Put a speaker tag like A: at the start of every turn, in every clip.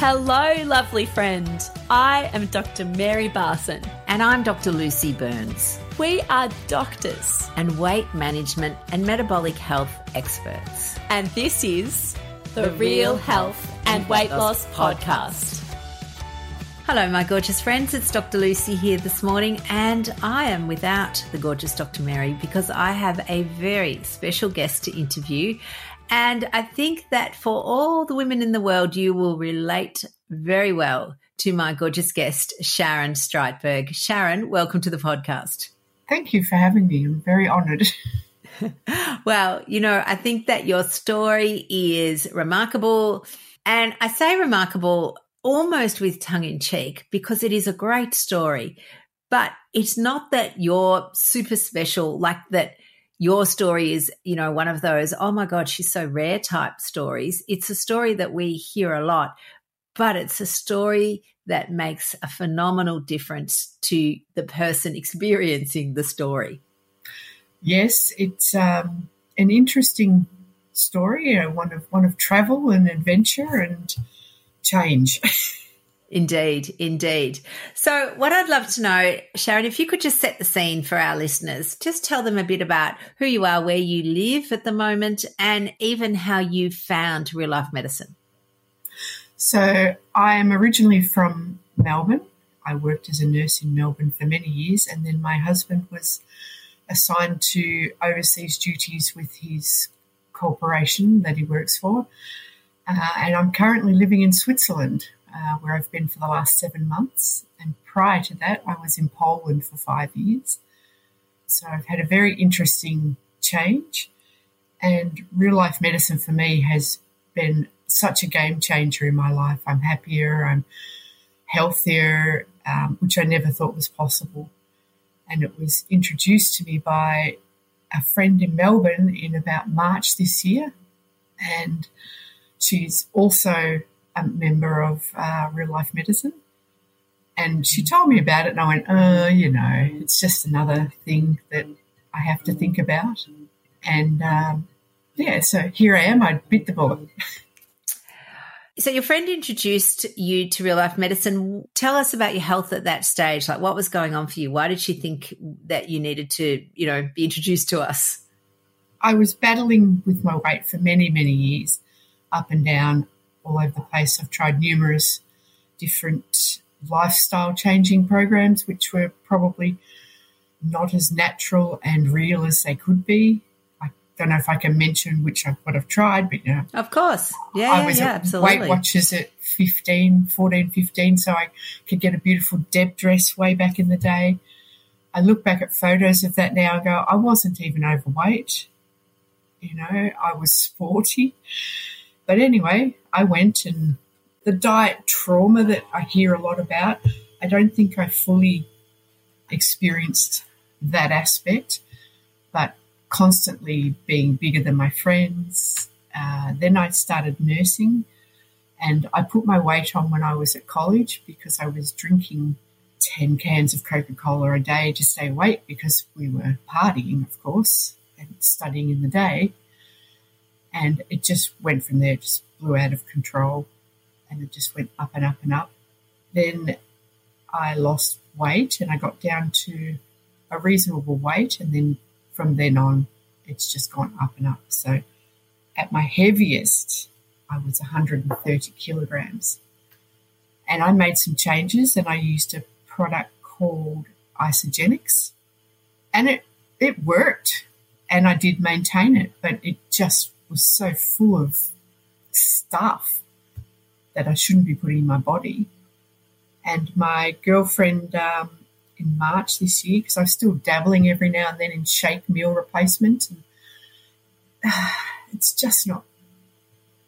A: Hello, lovely friend. I am Dr. Mary Barson.
B: And I'm Dr. Lucy Burns.
A: We are doctors
B: and weight management and metabolic health experts.
A: And this is the, the Real Health and Weight Loss Podcast.
B: Hello, my gorgeous friends. It's Dr. Lucy here this morning, and I am without the gorgeous Dr. Mary because I have a very special guest to interview. And I think that for all the women in the world, you will relate very well to my gorgeous guest, Sharyn Streitberg. Sharyn, welcome to the podcast.
C: Thank you for having me. I'm very honored.
B: well, you know, I think that your story is remarkable. And I say remarkable almost with tongue in cheek because it is a great story. But it's not that you're super special, like that your story is, you know, one of those, oh my God, she's so rare type stories. It's a story that we hear a lot, but it's a story that makes a phenomenal difference to the person experiencing the story.
C: Yes, it's um, an interesting story, you know, one of one of travel and adventure and change.
B: Indeed, indeed. So, what I'd love to know, Sharyn, if you could just set the scene for our listeners, just tell them a bit about who you are, where you live at the moment, and even how you found real life medicine.
C: So, I am originally from Melbourne. I worked as a nurse in Melbourne for many years, and then my husband was assigned to overseas duties with his corporation that he works for. Uh, and I'm currently living in Switzerland uh, where I've been for the last seven months. And prior to that, I was in Poland for five years. So I've had a very interesting change. And real life medicine for me has been such a game changer in my life. I'm happier, I'm healthier, um, which I never thought was possible. And it was introduced to me by a friend in Melbourne in about March this year. And she's also a member of uh, Real Life Medicine. And she told me about it, and I went, oh, you know, it's just another thing that I have to think about. And um, yeah, so here I am. I bit the bullet.
B: So your friend introduced you to real life medicine. Tell us about your health at that stage. Like what was going on for you? Why did she think that you needed to, you know, be introduced to us?
C: I was battling with my weight for many, many years, up and down all over the place. I've tried numerous different lifestyle changing programs, which were probably not as natural and real as they could be. I don't know if I can mention which I've, what I've tried, but you know.
B: Of course. Yeah, I was yeah,
C: at absolutely. Weight Watchers at 15, 14, 15, so I could get a beautiful Deb dress way back in the day. I look back at photos of that now and go, I wasn't even overweight. You know, I was sporty. But anyway, I went and the diet trauma that I hear a lot about, I don't think I fully experienced that aspect, but constantly being bigger than my friends. Uh, then I started nursing and I put my weight on when I was at college because I was drinking 10 cans of Coca Cola a day to stay awake because we were partying, of course, and studying in the day. And it just went from there, just blew out of control and it just went up and up and up. Then I lost weight and I got down to a reasonable weight. And then from then on, it's just gone up and up. So at my heaviest, I was 130 kilograms. And I made some changes and I used a product called Isagenix. And it, it worked and I did maintain it, but it just was so full of stuff that I shouldn't be putting in my body. And my girlfriend um, in March this year, because I'm still dabbling every now and then in shake meal replacement, and uh, it's just not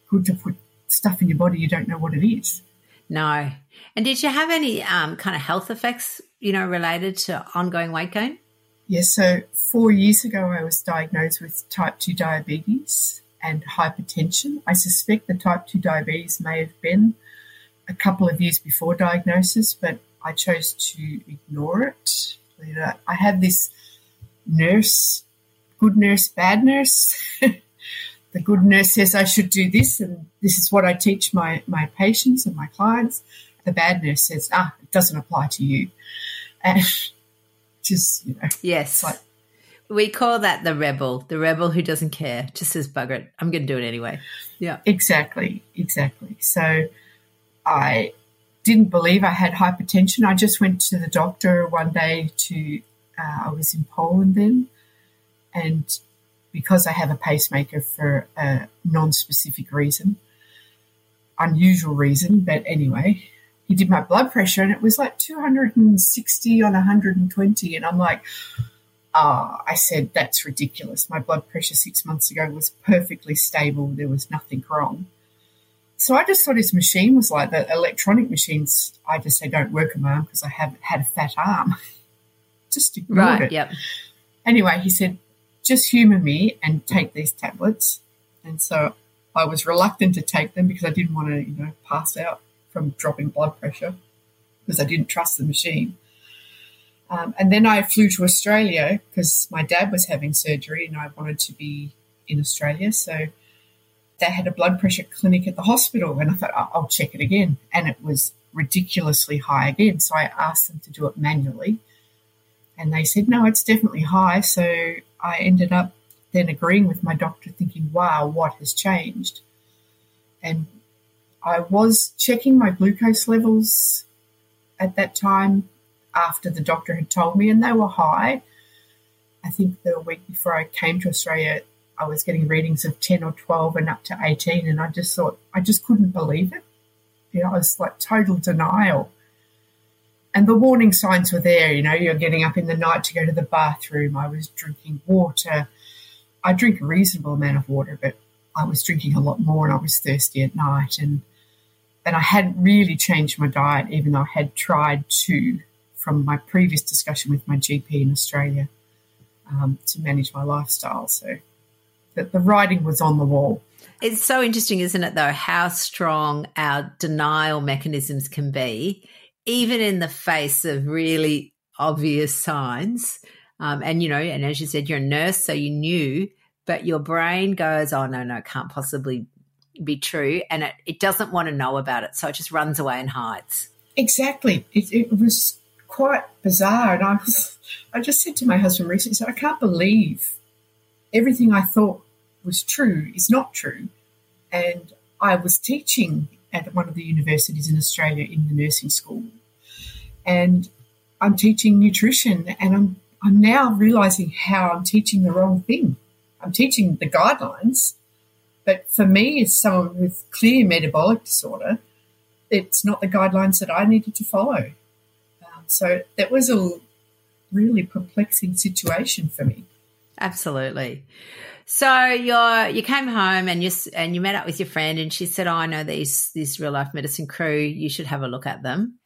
C: good to put stuff in your body you don't know what it is.
B: No. And did you have any um, kind of health effects, you know, related to ongoing weight gain?
C: Yes. Yeah, so four years ago, I was diagnosed with type 2 diabetes and hypertension. I suspect the type 2 diabetes may have been a couple of years before diagnosis, but I chose to ignore it. I had this nurse, good nurse, bad nurse, the good nurse says I should do this, and this is what I teach my, my patients and my clients. The bad nurse says, ah, it doesn't apply to you. And just, you know.
B: Yes. Like, we call that the rebel, the rebel who doesn't care, just says, bugger it, I'm going to do it anyway. Yeah.
C: Exactly, exactly. So I didn't believe I had hypertension. I just went to the doctor one day to, uh, I was in Poland then, and because I have a pacemaker for a non specific reason, unusual reason, but anyway, he did my blood pressure and it was like 260 on 120. And I'm like, ah, I said, that's ridiculous. My blood pressure six months ago was perfectly stable, there was nothing wrong. So I just thought his machine was like that. Electronic machines, I just say don't work on my arm because I have had a fat arm. just ignored right, it.
B: Yep.
C: Anyway, he said, just humour me and take these tablets. And so I was reluctant to take them because I didn't want to, you know, pass out from dropping blood pressure because I didn't trust the machine. Um, and then I flew to Australia because my dad was having surgery and I wanted to be in Australia. So they had a blood pressure clinic at the hospital and I thought, oh, I'll check it again. And it was ridiculously high again. So I asked them to do it manually. And they said, no, it's definitely high. So I ended up then agreeing with my doctor, thinking, wow, what has changed? And I was checking my glucose levels at that time after the doctor had told me, and they were high. I think the week before I came to Australia, I was getting readings of 10 or 12 and up to 18, and I just thought, I just couldn't believe it. You know, I was like total denial and the warning signs were there. You know, you're getting up in the night to go to the bathroom. I was drinking water. I drink a reasonable amount of water, but I was drinking a lot more and I was thirsty at night. And and I hadn't really changed my diet, even though I had tried to from my previous discussion with my GP in Australia um, to manage my lifestyle. So that the writing was on the wall.
B: It's so interesting, isn't it, though, how strong our denial mechanisms can be even in the face of really obvious signs. Um, and, you know, and as you said, you're a nurse, so you knew, but your brain goes, oh, no, no, it can't possibly be true. And it, it doesn't want to know about it. So it just runs away and hides.
C: Exactly. It, it was quite bizarre. And I, was, I just said to my husband recently, so I can't believe everything I thought was true is not true. And I was teaching at one of the universities in Australia in the nursing school. And I'm teaching nutrition and I'm I'm now realizing how I'm teaching the wrong thing. I'm teaching the guidelines, but for me, as someone with clear metabolic disorder, it's not the guidelines that I needed to follow. So that was a really perplexing situation for me.
B: Absolutely. So you you came home and you and you met up with your friend and she said, "Oh, I know these this real life medicine crew. You should have a look at them."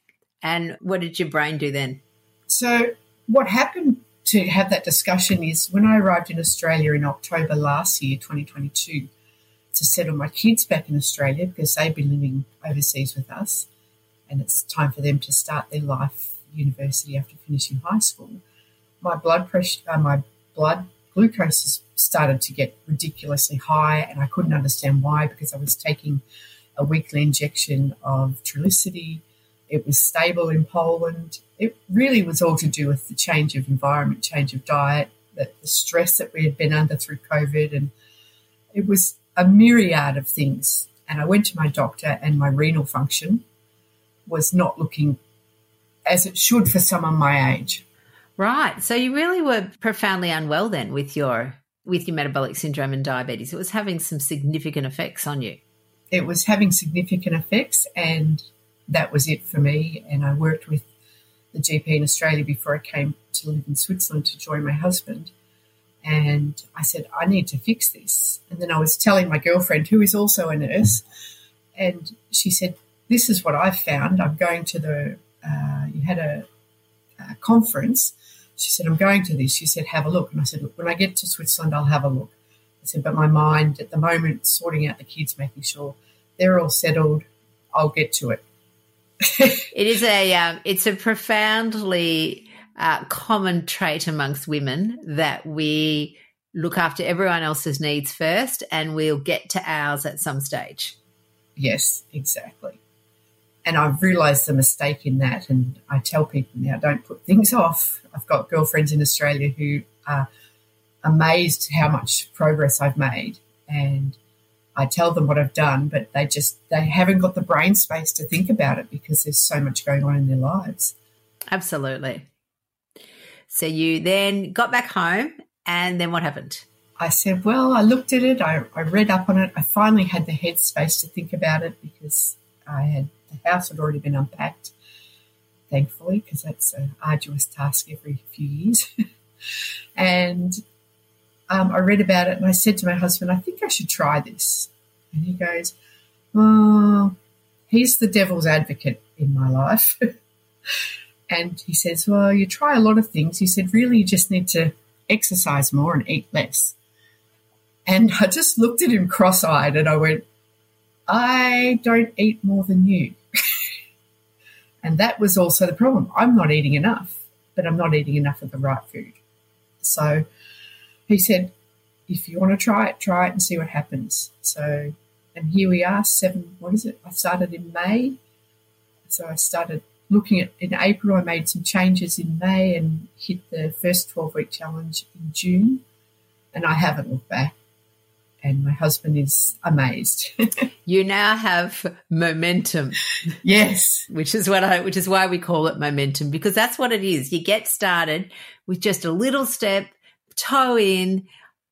B: And what did your brain do then?
C: So what happened to have that discussion is when I arrived in Australia in October last year, 2022, to settle my kids back in Australia because they've been living overseas with us, and it's time for them to start their life university after finishing high school. My blood pressure, uh, my blood glucose started to get ridiculously high, and I couldn't understand why because I was taking a weekly injection of Trulicity. It was stable in Poland. It really was all to do with the change of environment, change of diet, the, the stress that we had been under through COVID, and it was a myriad of things. And I went to my doctor, and my renal function was not looking as it should for someone my age.
B: Right. So you really were profoundly unwell then with your with your metabolic syndrome and diabetes. It was having some significant effects on you.
C: It was having significant effects and that was it for me. And I worked with the GP in Australia before I came to live in Switzerland to join my husband. And I said, I need to fix this. And then I was telling my girlfriend, who is also a nurse, and she said, This is what I've found. I'm going to the, uh, you had a, a conference she said, I'm going to this. She said, have a look. And I said, look, when I get to Switzerland, I'll have a look. I said, but my mind at the moment, sorting out the kids, making sure they're all settled, I'll get to it.
B: it is a, um, it's a profoundly uh, common trait amongst women that we look after everyone else's needs first and we'll get to ours at some stage.
C: Yes, exactly. And I've realised the mistake in that. And I tell people now don't put things off. I've got girlfriends in Australia who are amazed how much progress I've made. And I tell them what I've done, but they just they haven't got the brain space to think about it because there's so much going on in their lives.
B: Absolutely. So you then got back home and then what happened?
C: I said, Well, I looked at it, I, I read up on it. I finally had the headspace to think about it because I had the house had already been unpacked, thankfully, because that's an arduous task every few years. and um, I read about it and I said to my husband, I think I should try this. And he goes, Oh, he's the devil's advocate in my life. and he says, Well, you try a lot of things. He said, Really, you just need to exercise more and eat less. And I just looked at him cross eyed and I went, I don't eat more than you. and that was also the problem. I'm not eating enough, but I'm not eating enough of the right food. So he said, if you want to try it, try it and see what happens. So, and here we are, seven, what is it? I started in May. So I started looking at in April, I made some changes in May and hit the first 12 week challenge in June. And I haven't looked back. And my husband is amazed.
B: you now have momentum.
C: Yes.
B: which is what I, which is why we call it momentum because that's what it is. You get started with just a little step, toe in,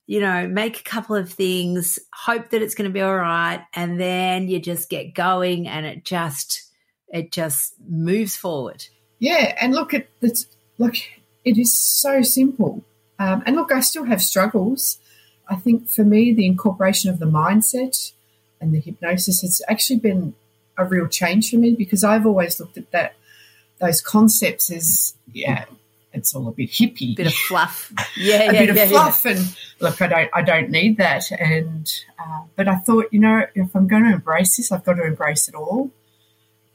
B: you know, make a couple of things, hope that it's going to be all right. And then you just get going and it just, it just moves forward.
C: Yeah, and look at this. Look, it is so simple. Um, and look, I still have struggles. I think for me, the incorporation of the mindset and the hypnosis has actually been a real change for me because I've always looked at that those concepts as yeah, it's all a bit hippie, A
B: bit of fluff, yeah,
C: a
B: yeah,
C: bit of
B: yeah,
C: fluff.
B: yeah.
C: And look, I don't, I don't need that. And uh, but I thought, you know, if I'm going to embrace this, I've got to embrace it all.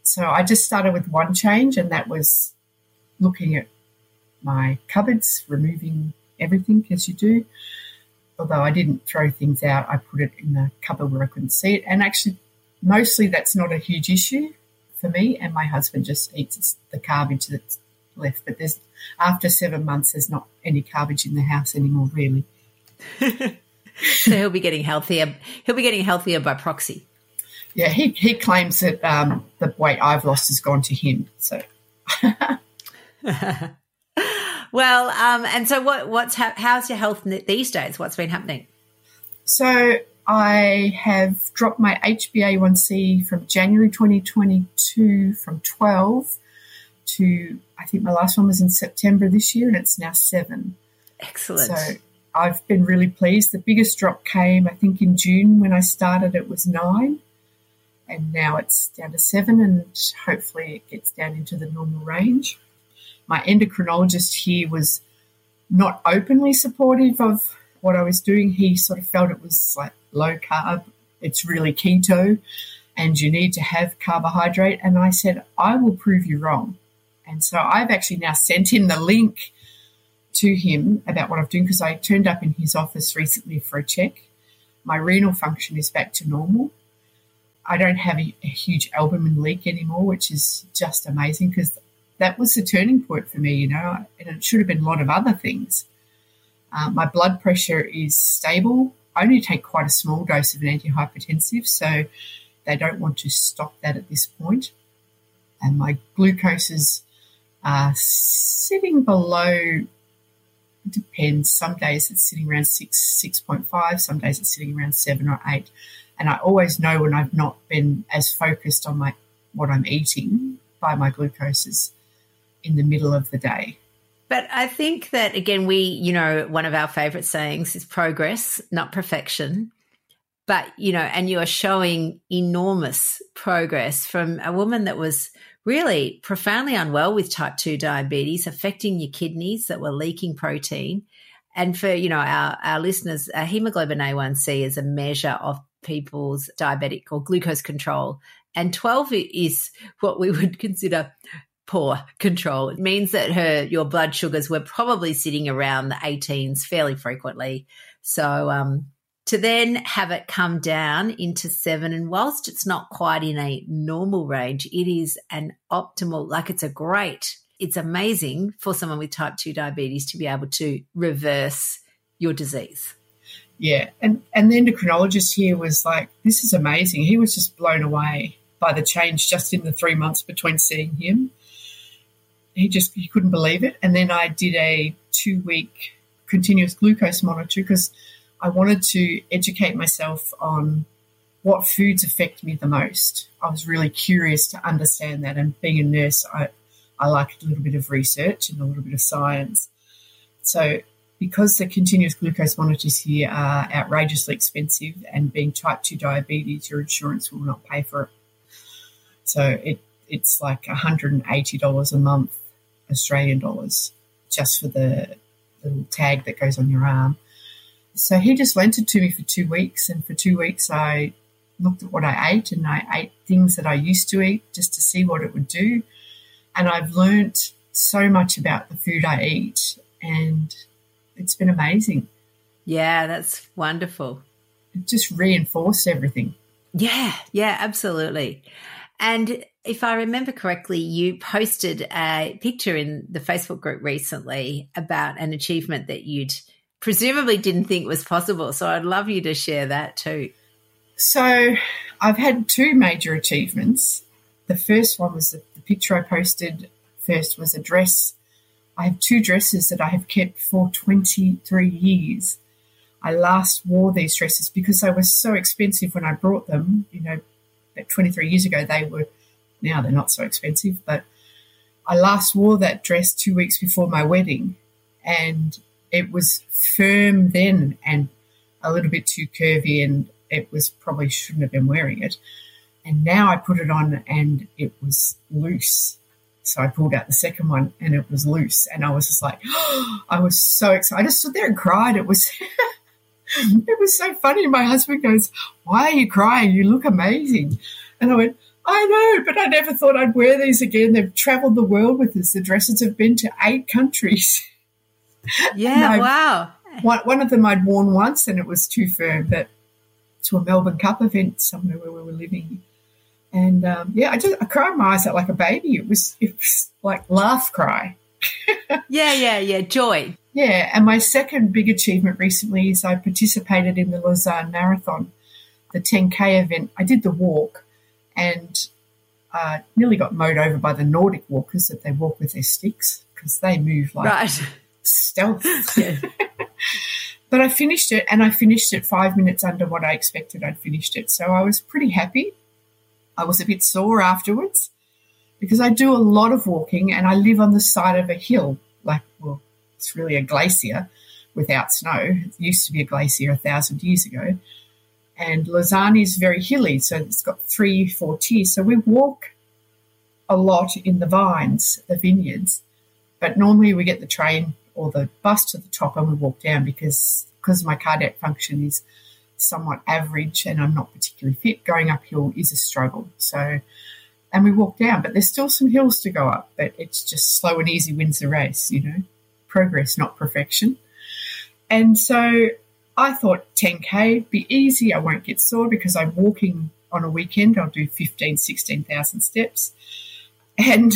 C: So I just started with one change, and that was looking at my cupboards, removing everything as you do. Although I didn't throw things out, I put it in the cupboard where I couldn't see it. And actually, mostly that's not a huge issue for me. And my husband just eats the garbage that's left. But there's after seven months, there's not any garbage in the house anymore, really.
B: so he'll be getting healthier. He'll be getting healthier by proxy.
C: Yeah, he, he claims that um, the weight I've lost has gone to him. So.
B: well, um, and so what? What's ha- how's your health these days? What's been happening?
C: So I have dropped my HbA1c from January 2022 from 12 to I think my last one was in September this year, and it's now seven.
B: Excellent.
C: So I've been really pleased. The biggest drop came, I think, in June when I started. It was nine, and now it's down to seven, and hopefully it gets down into the normal range. My endocrinologist here was not openly supportive of what I was doing. He sort of felt it was like low carb, it's really keto, and you need to have carbohydrate. And I said, I will prove you wrong. And so I've actually now sent him the link to him about what I'm doing because I turned up in his office recently for a check. My renal function is back to normal. I don't have a, a huge albumin leak anymore, which is just amazing because that was the turning point for me, you know, and it should have been a lot of other things. Uh, my blood pressure is stable. I only take quite a small dose of an antihypertensive, so they don't want to stop that at this point. And my glucose is uh, sitting below. it Depends. Some days it's sitting around six, six point five. Some days it's sitting around seven or eight. And I always know when I've not been as focused on my what I'm eating by my glucoses in the middle of the day.
B: But I think that again, we, you know, one of our favorite sayings is progress, not perfection. But, you know, and you are showing enormous progress from a woman that was really profoundly unwell with type 2 diabetes, affecting your kidneys that were leaking protein. And for, you know, our, our listeners, a hemoglobin A1C is a measure of people's diabetic or glucose control. And 12 is what we would consider poor control. It means that her your blood sugars were probably sitting around the 18s fairly frequently. So, um, to then have it come down into seven, and whilst it's not quite in a normal range, it is an optimal, like it's a great, it's amazing for someone with type 2 diabetes to be able to reverse your disease.
C: Yeah, and and the endocrinologist here was like, "This is amazing." He was just blown away by the change just in the three months between seeing him. He just he couldn't believe it. And then I did a two week continuous glucose monitor because I wanted to educate myself on what foods affect me the most. I was really curious to understand that, and being a nurse, I I liked a little bit of research and a little bit of science. So because the continuous glucose monitors here are outrageously expensive and being type 2 diabetes, your insurance will not pay for it. So it, it's like $180 a month Australian dollars just for the little tag that goes on your arm. So he just lent it to me for two weeks, and for two weeks I looked at what I ate and I ate things that I used to eat just to see what it would do. And I've learnt so much about the food I eat and it's been amazing.
B: Yeah, that's wonderful.
C: It just reinforced everything.
B: Yeah, yeah, absolutely. And if I remember correctly, you posted a picture in the Facebook group recently about an achievement that you'd presumably didn't think was possible. So I'd love you to share that too.
C: So I've had two major achievements. The first one was the, the picture I posted first was a dress I have two dresses that I have kept for 23 years. I last wore these dresses because they were so expensive when I brought them. You know, 23 years ago, they were, now they're not so expensive, but I last wore that dress two weeks before my wedding and it was firm then and a little bit too curvy and it was probably shouldn't have been wearing it. And now I put it on and it was loose so I pulled out the second one and it was loose. And I was just like, oh, I was so excited. I just stood there and cried. It was, it was so funny. My husband goes, Why are you crying? You look amazing. And I went, I know, but I never thought I'd wear these again. They've traveled the world with us. The dresses have been to eight countries.
B: Yeah, wow.
C: One, one of them I'd worn once and it was too firm, but to a Melbourne Cup event somewhere where we were living and um, yeah, I just I cried my eyes out like a baby. It was it was like laugh cry.
B: yeah, yeah, yeah, joy.
C: Yeah, and my second big achievement recently is I participated in the Lausanne Marathon, the 10k event. I did the walk, and uh, nearly got mowed over by the Nordic walkers that they walk with their sticks because they move like
B: right.
C: stealth. but I finished it, and I finished it five minutes under what I expected. I'd finished it, so I was pretty happy. I was a bit sore afterwards because I do a lot of walking and I live on the side of a hill. Like, well, it's really a glacier without snow. It used to be a glacier a thousand years ago. And Lausanne is very hilly, so it's got three, four tiers. So we walk a lot in the vines, the vineyards, but normally we get the train or the bus to the top and we walk down because because my cardiac function is somewhat average and I'm not particularly fit, going uphill is a struggle. So, and we walk down, but there's still some hills to go up, but it's just slow and easy wins the race, you know, progress, not perfection. And so I thought 10K be easy. I won't get sore because I'm walking on a weekend. I'll do 15, 16,000 steps. And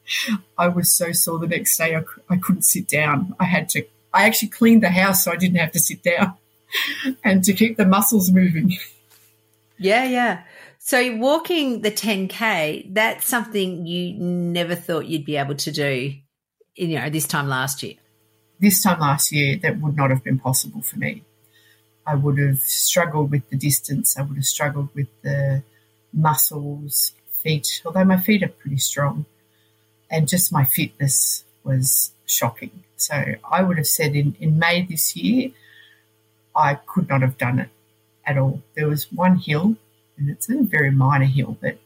C: I was so sore the next day, I, I couldn't sit down. I had to, I actually cleaned the house so I didn't have to sit down and to keep the muscles moving.
B: Yeah, yeah. So walking the 10K, that's something you never thought you'd be able to do, you know, this time last year.
C: This time last year, that would not have been possible for me. I would have struggled with the distance. I would have struggled with the muscles, feet, although my feet are pretty strong. And just my fitness was shocking. So I would have said in, in May this year, I could not have done it at all. There was one hill, and it's a very minor hill, but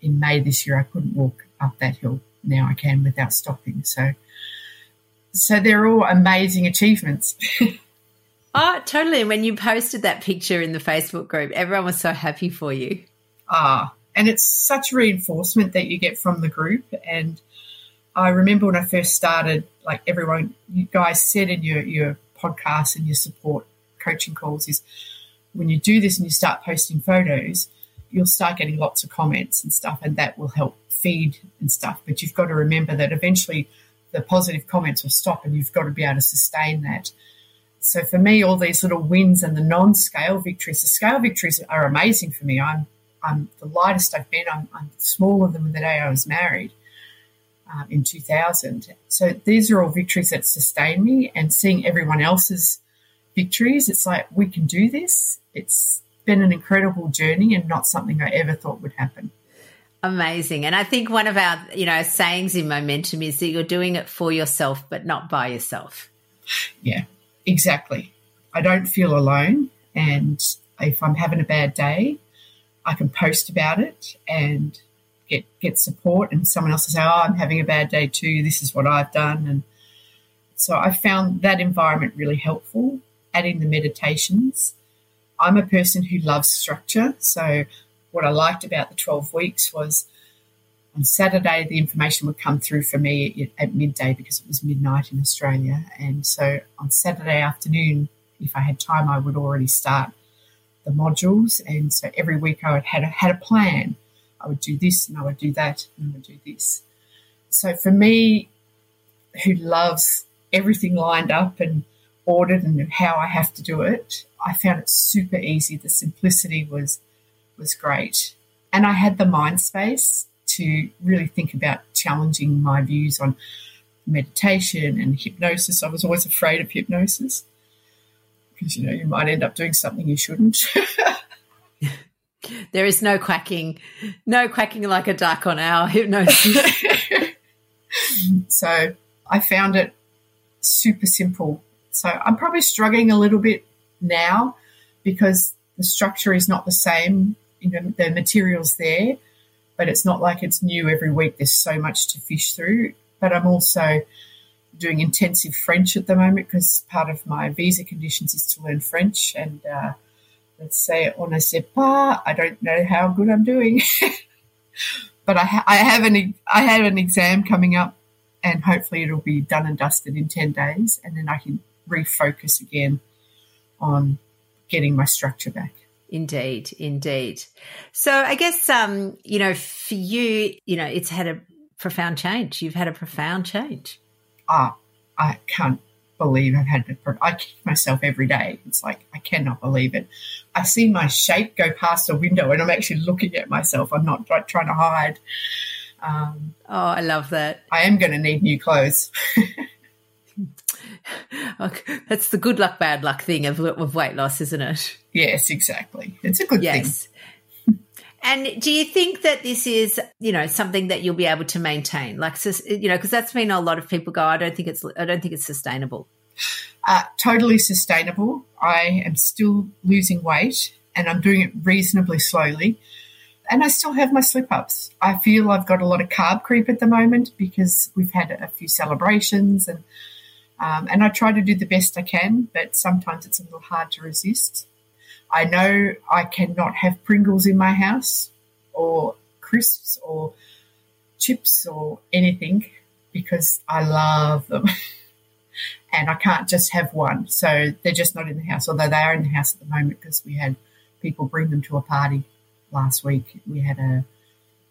C: in May this year I couldn't walk up that hill. Now I can without stopping. So, so they're all amazing achievements.
B: oh, totally. And when you posted that picture in the Facebook group, everyone was so happy for you.
C: Ah, and it's such reinforcement that you get from the group. And I remember when I first started, like everyone, you guys said in your, your podcast and your support coaching calls is when you do this and you start posting photos, you'll start getting lots of comments and stuff, and that will help feed and stuff. But you've got to remember that eventually the positive comments will stop, and you've got to be able to sustain that. So for me, all these little wins and the non-scale victories, the scale victories are amazing for me. I'm I'm the lightest I've been. I'm, I'm smaller than the day I was married um, in 2000. So these are all victories that sustain me, and seeing everyone else's victories, it's like we can do this. It's been an incredible journey and not something I ever thought would happen.
B: Amazing. And I think one of our, you know, sayings in momentum is that you're doing it for yourself, but not by yourself.
C: Yeah, exactly. I don't feel alone. And if I'm having a bad day, I can post about it and get get support and someone else will say, Oh, I'm having a bad day too, this is what I've done and so I found that environment really helpful, adding the meditations. I'm a person who loves structure. So what I liked about the 12 weeks was on Saturday, the information would come through for me at midday because it was midnight in Australia. And so on Saturday afternoon, if I had time, I would already start the modules. And so every week I would had a, had a plan. I would do this and I would do that and I would do this. So for me, who loves everything lined up and ordered and how I have to do it, I found it super easy. The simplicity was was great. And I had the mind space to really think about challenging my views on meditation and hypnosis. I was always afraid of hypnosis because you know you might end up doing something you shouldn't.
B: there is no quacking, no quacking like a duck on our hypnosis.
C: so I found it super simple. So I'm probably struggling a little bit now because the structure is not the same. You know, the material's there, but it's not like it's new every week. There's so much to fish through. But I'm also doing intensive French at the moment because part of my visa conditions is to learn French. And uh, let's say on ne sait pas, I don't know how good I'm doing. but I, ha- I have an I have an exam coming up, and hopefully it'll be done and dusted in ten days, and then I can refocus again on getting my structure back.
B: Indeed, indeed. So I guess um, you know, for you, you know, it's had a profound change. You've had a profound change.
C: Ah, I can't believe I've had to. I kick myself every day. It's like I cannot believe it. I see my shape go past a window, and I'm actually looking at myself. I'm not trying to hide.
B: Um, oh, I love that.
C: I am going to need new clothes.
B: That's the good luck, bad luck thing of, of weight loss, isn't it?
C: Yes, exactly. It's a good yes.
B: thing. And do you think that this is, you know, something that you'll be able to maintain? Like, you know, because that's been a lot of people go, I don't think it's, I don't think it's sustainable.
C: Uh, totally sustainable. I am still losing weight and I'm doing it reasonably slowly. And I still have my slip ups. I feel I've got a lot of carb creep at the moment because we've had a few celebrations and um, and I try to do the best I can, but sometimes it's a little hard to resist. I know I cannot have Pringles in my house or crisps or chips or anything because I love them. and I can't just have one. So they're just not in the house, although they are in the house at the moment because we had people bring them to a party last week. We had a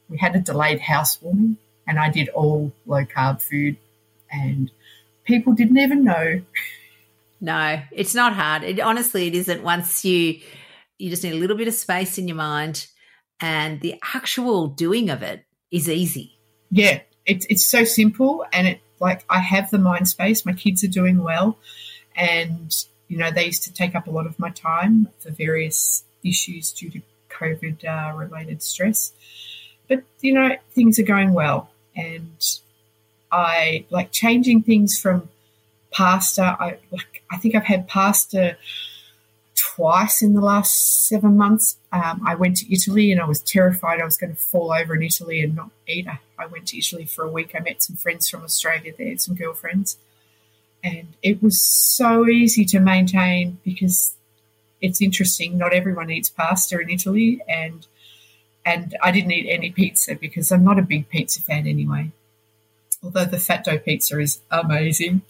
C: we had a delayed housewarming and I did all low carb food and people didn't even know.
B: No, it's not hard. It honestly it isn't once you you just need a little bit of space in your mind and the actual doing of it is easy.
C: Yeah, it's it's so simple and it like I have the mind space. My kids are doing well and you know they used to take up a lot of my time for various issues due to COVID uh, related stress. But you know things are going well and I like changing things from pasta. I like I think I've had pasta twice in the last seven months. Um, I went to Italy and I was terrified I was going to fall over in Italy and not eat. I went to Italy for a week. I met some friends from Australia there, some girlfriends, and it was so easy to maintain because it's interesting. Not everyone eats pasta in Italy, and and I didn't eat any pizza because I'm not a big pizza fan anyway although the fat dough pizza is amazing.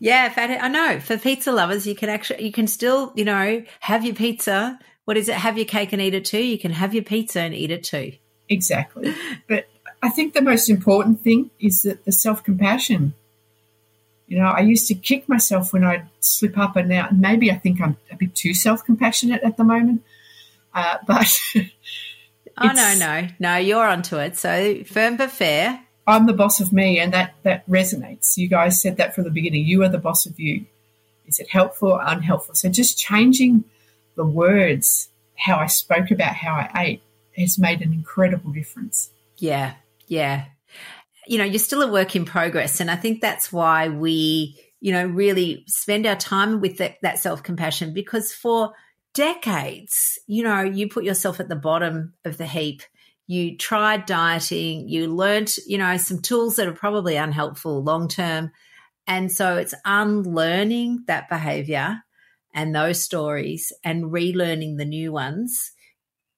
B: Yeah, fat. I know. For pizza lovers, you can actually, you can still, you know, have your pizza. What is it? Have your cake and eat it too. You can have your pizza and eat it too.
C: Exactly. But I think the most important thing is that the self compassion. You know, I used to kick myself when I'd slip up and now maybe I think I'm a bit too self compassionate at the moment. Uh, but
B: oh no, no, no, you're onto it. So firm but fair.
C: I'm the boss of me, and that that resonates. You guys said that from the beginning. You are the boss of you. Is it helpful or unhelpful? So just changing the words, how I spoke about how I ate, has made an incredible difference.
B: Yeah, yeah. You know, you're still a work in progress, and I think that's why we, you know, really spend our time with that, that self compassion because for decades, you know, you put yourself at the bottom of the heap you tried dieting, you learned, you know, some tools that are probably unhelpful long term. And so it's unlearning that behavior and those stories and relearning the new ones,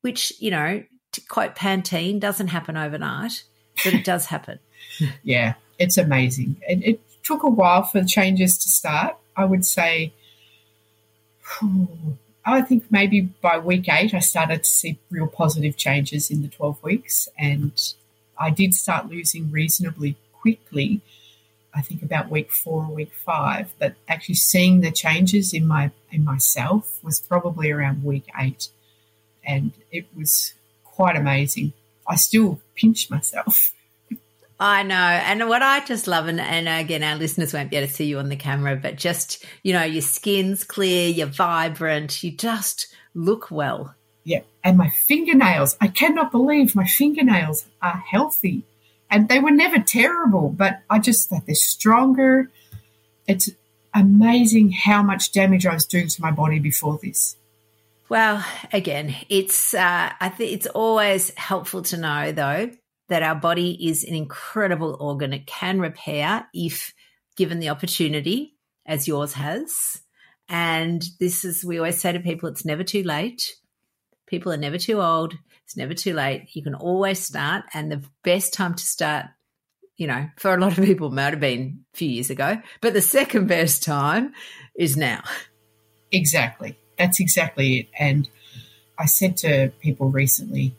B: which, you know, to quote Pantene, doesn't happen overnight, but it does happen.
C: yeah, it's amazing. It, it, took a while for the changes to start. I would say, hmm, I think maybe by week eight, I started to see real positive changes in the 12 weeks. And I did start losing reasonably quickly. I think about week four or week five, but actually seeing the changes in my in myself was probably around week eight, and it was quite amazing. I still pinch myself
B: I know. And what I just love, and, and again, our listeners won't be able to see you on the camera, but just, you know, your skin's clear, you're vibrant, you just look well.
C: Yeah. And my fingernails, I cannot believe my fingernails are healthy. And they were never terrible, but I just thought they're stronger. It's amazing how much damage I was doing to my body before this.
B: Well, again, it's uh, I think it's always helpful to know though that our body is an incredible organ. It can repair if given the opportunity, as yours has. And this is, we always say to people, it's never too late. People are never too old. It's never too late. You can always start. And the best time to start, you know, for a lot of people might have been a few years ago, but the second best time is now.
C: Exactly. That's exactly it. And I said to people recently,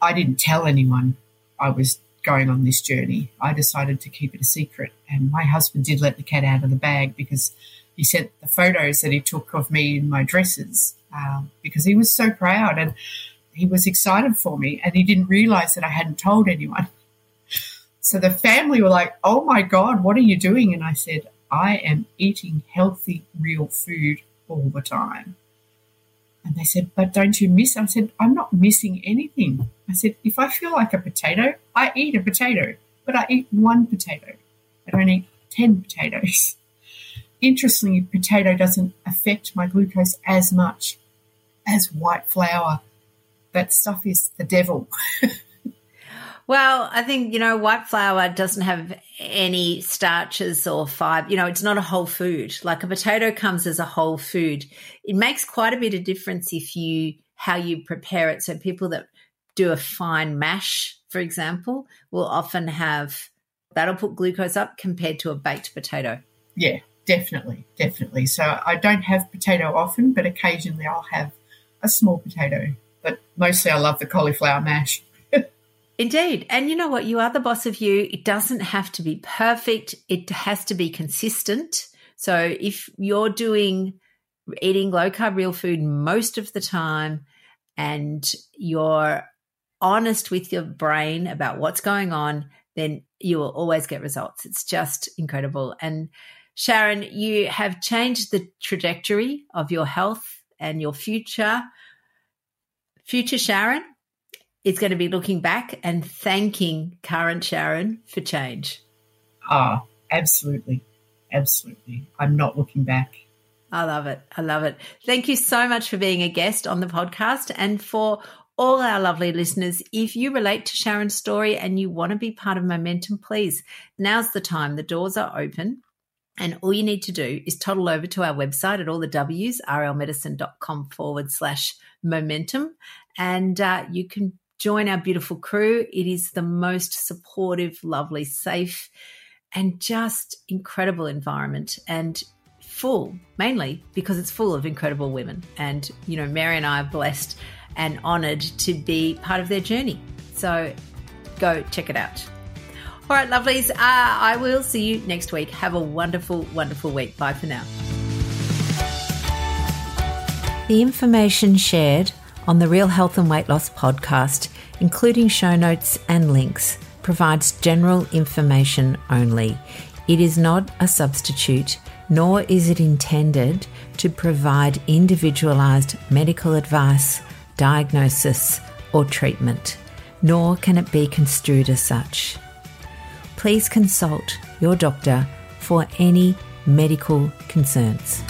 C: I didn't tell anyone I was going on this journey. I decided to keep it a secret. And my husband did let the cat out of the bag because he sent the photos that he took of me in my dresses um, because he was so proud and he was excited for me. And he didn't realize that I hadn't told anyone. So the family were like, Oh my God, what are you doing? And I said, I am eating healthy, real food all the time. And they said, But don't you miss? I said, I'm not missing anything. I said, If I feel like a potato, I eat a potato, but I eat one potato. I don't eat 10 potatoes. Interestingly, potato doesn't affect my glucose as much as white flour. That stuff is the devil.
B: Well, I think, you know, white flour doesn't have any starches or fiber. You know, it's not a whole food. Like a potato comes as a whole food. It makes quite a bit of difference if you, how you prepare it. So people that do a fine mash, for example, will often have, that'll put glucose up compared to a baked potato.
C: Yeah, definitely. Definitely. So I don't have potato often, but occasionally I'll have a small potato. But mostly I love the cauliflower mash.
B: Indeed. And you know what? You are the boss of you. It doesn't have to be perfect, it has to be consistent. So if you're doing eating low carb real food most of the time and you're honest with your brain about what's going on, then you will always get results. It's just incredible. And Sharyn, you have changed the trajectory of your health and your future. Future Sharyn, is going to be looking back and thanking current Sharyn for change.
C: Ah, absolutely. Absolutely. I'm not looking back.
B: I love it. I love it. Thank you so much for being a guest on the podcast and for all our lovely listeners. If you relate to Sharyn's story and you want to be part of Momentum, please, now's the time. The doors are open. And all you need to do is toddle over to our website at all the W's, rlmedicine.com forward slash momentum. And uh, you can join our beautiful crew. It is the most supportive, lovely, safe, and just incredible environment and full, mainly because it's full of incredible women. And, you know, Mary and I are blessed and honored to be part of their journey. So go check it out. All right, lovelies. Uh, I will see you next week. Have a wonderful, wonderful week. Bye for now. The information shared on the Real Health and Weight Loss podcast, including show notes and links, provides general information only. It is not a substitute, nor is it intended to provide individualized medical advice, diagnosis, or treatment, nor can it be construed as such. Please consult your doctor for any medical concerns.